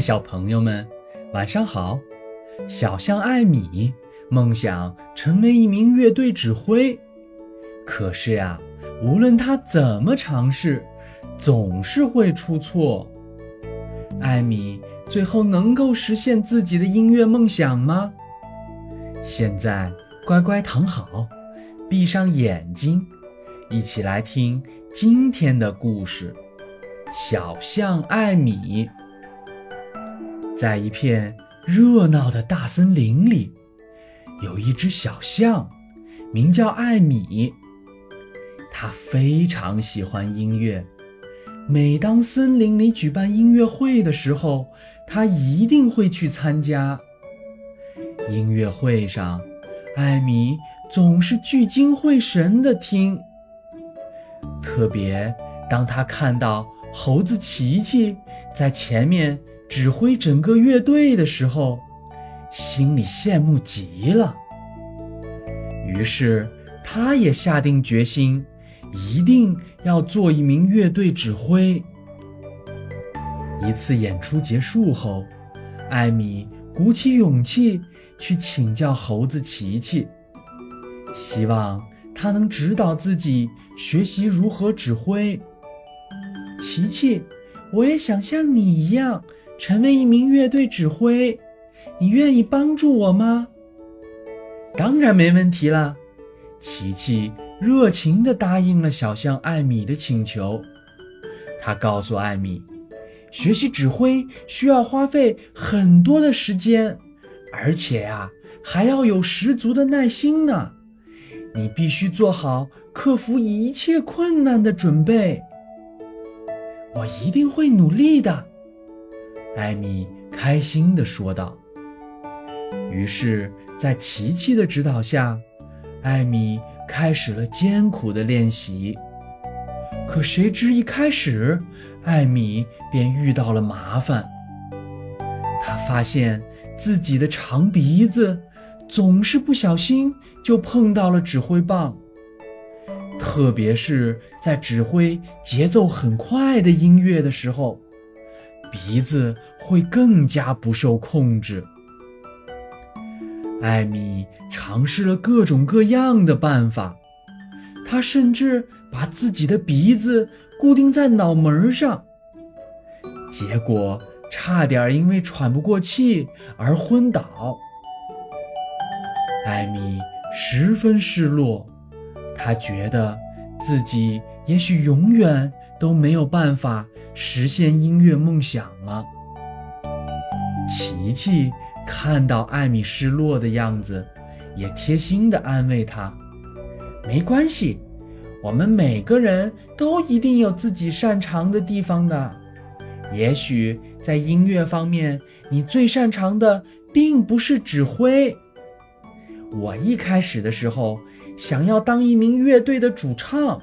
小朋友们，晚上好！小象艾米梦想成为一名乐队指挥，可是呀，无论他怎么尝试，总是会出错。艾米最后能够实现自己的音乐梦想吗？现在乖乖躺好，闭上眼睛，一起来听今天的故事：小象艾米。在一片热闹的大森林里，有一只小象，名叫艾米。它非常喜欢音乐，每当森林里举办音乐会的时候，它一定会去参加。音乐会上，艾米总是聚精会神地听，特别当他看到猴子琪琪在前面。指挥整个乐队的时候，心里羡慕极了。于是，他也下定决心，一定要做一名乐队指挥。一次演出结束后，艾米鼓起勇气去请教猴子琪琪，希望他能指导自己学习如何指挥。琪琪，我也想像你一样。成为一名乐队指挥，你愿意帮助我吗？当然没问题了。琪琪热情地答应了小象艾米的请求。他告诉艾米，学习指挥需要花费很多的时间，而且呀，还要有十足的耐心呢。你必须做好克服一切困难的准备。我一定会努力的。艾米开心地说道。于是，在琪琪的指导下，艾米开始了艰苦的练习。可谁知一开始，艾米便遇到了麻烦。他发现自己的长鼻子总是不小心就碰到了指挥棒，特别是在指挥节奏很快的音乐的时候。鼻子会更加不受控制。艾米尝试了各种各样的办法，她甚至把自己的鼻子固定在脑门上，结果差点因为喘不过气而昏倒。艾米十分失落，她觉得自己也许永远都没有办法。实现音乐梦想了。琪琪看到艾米失落的样子，也贴心地安慰她：“没关系，我们每个人都一定有自己擅长的地方的。也许在音乐方面，你最擅长的并不是指挥。我一开始的时候想要当一名乐队的主唱，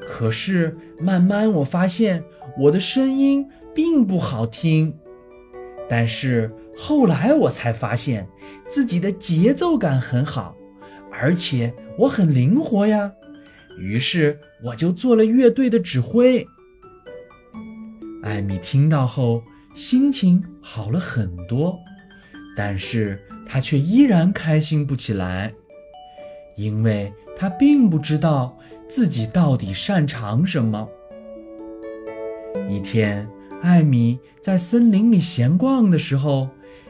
可是慢慢我发现。”我的声音并不好听，但是后来我才发现自己的节奏感很好，而且我很灵活呀。于是我就做了乐队的指挥。艾米听到后心情好了很多，但是她却依然开心不起来，因为她并不知道自己到底擅长什么。一天，艾米在森林里闲逛的时候，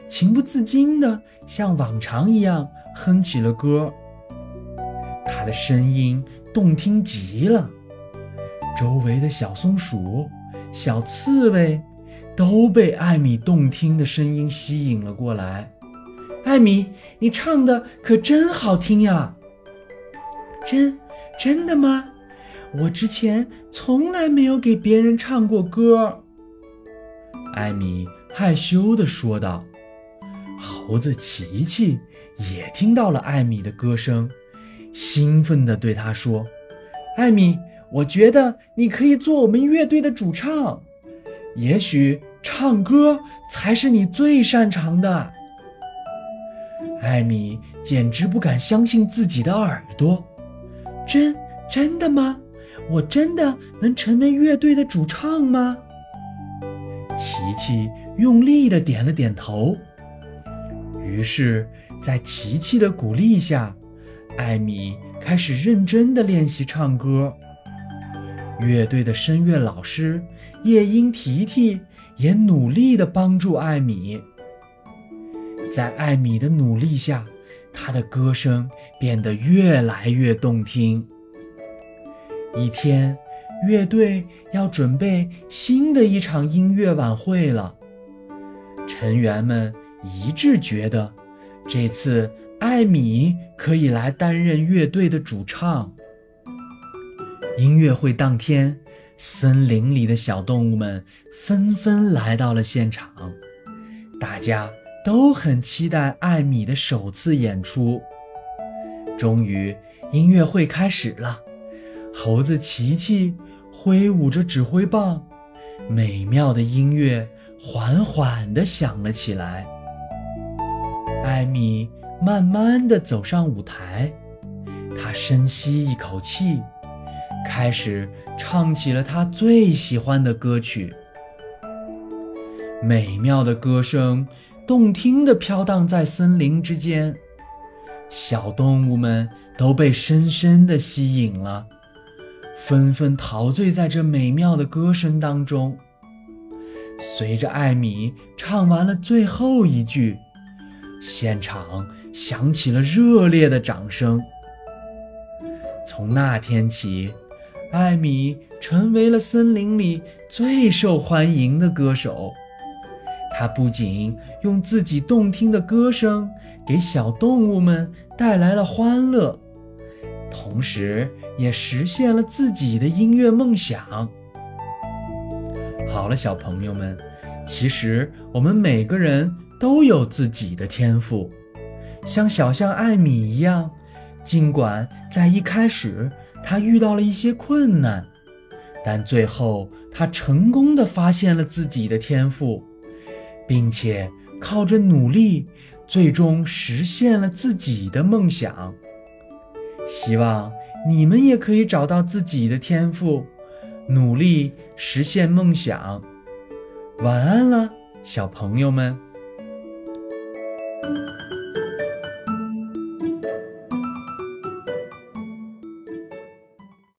情不自禁地像往常一样哼起了歌。她的声音动听极了，周围的小松鼠、小刺猬都被艾米动听的声音吸引了过来。艾米，你唱的可真好听呀！真真的吗？我之前从来没有给别人唱过歌。”艾米害羞地说道。猴子琪琪也听到了艾米的歌声，兴奋地对她说：“艾米，我觉得你可以做我们乐队的主唱，也许唱歌才是你最擅长的。”艾米简直不敢相信自己的耳朵，“真真的吗？”我真的能成为乐队的主唱吗？琪琪用力地点了点头。于是，在琪琪的鼓励下，艾米开始认真地练习唱歌。乐队的声乐老师夜莺提提也努力地帮助艾米。在艾米的努力下，她的歌声变得越来越动听。一天。乐队要准备新的一场音乐晚会了。成员们一致觉得，这次艾米可以来担任乐队的主唱。音乐会当天，森林里的小动物们纷纷来到了现场，大家都很期待艾米的首次演出。终于，音乐会开始了。猴子琪琪。挥舞着指挥棒，美妙的音乐缓缓地响了起来。艾米慢慢地走上舞台，她深吸一口气，开始唱起了她最喜欢的歌曲。美妙的歌声动听地飘荡在森林之间，小动物们都被深深地吸引了。纷纷陶醉在这美妙的歌声当中。随着艾米唱完了最后一句，现场响起了热烈的掌声。从那天起，艾米成为了森林里最受欢迎的歌手。她不仅用自己动听的歌声给小动物们带来了欢乐，同时。也实现了自己的音乐梦想。好了，小朋友们，其实我们每个人都有自己的天赋，像小象艾米一样，尽管在一开始他遇到了一些困难，但最后他成功的发现了自己的天赋，并且靠着努力，最终实现了自己的梦想。希望。你们也可以找到自己的天赋，努力实现梦想。晚安了，小朋友们。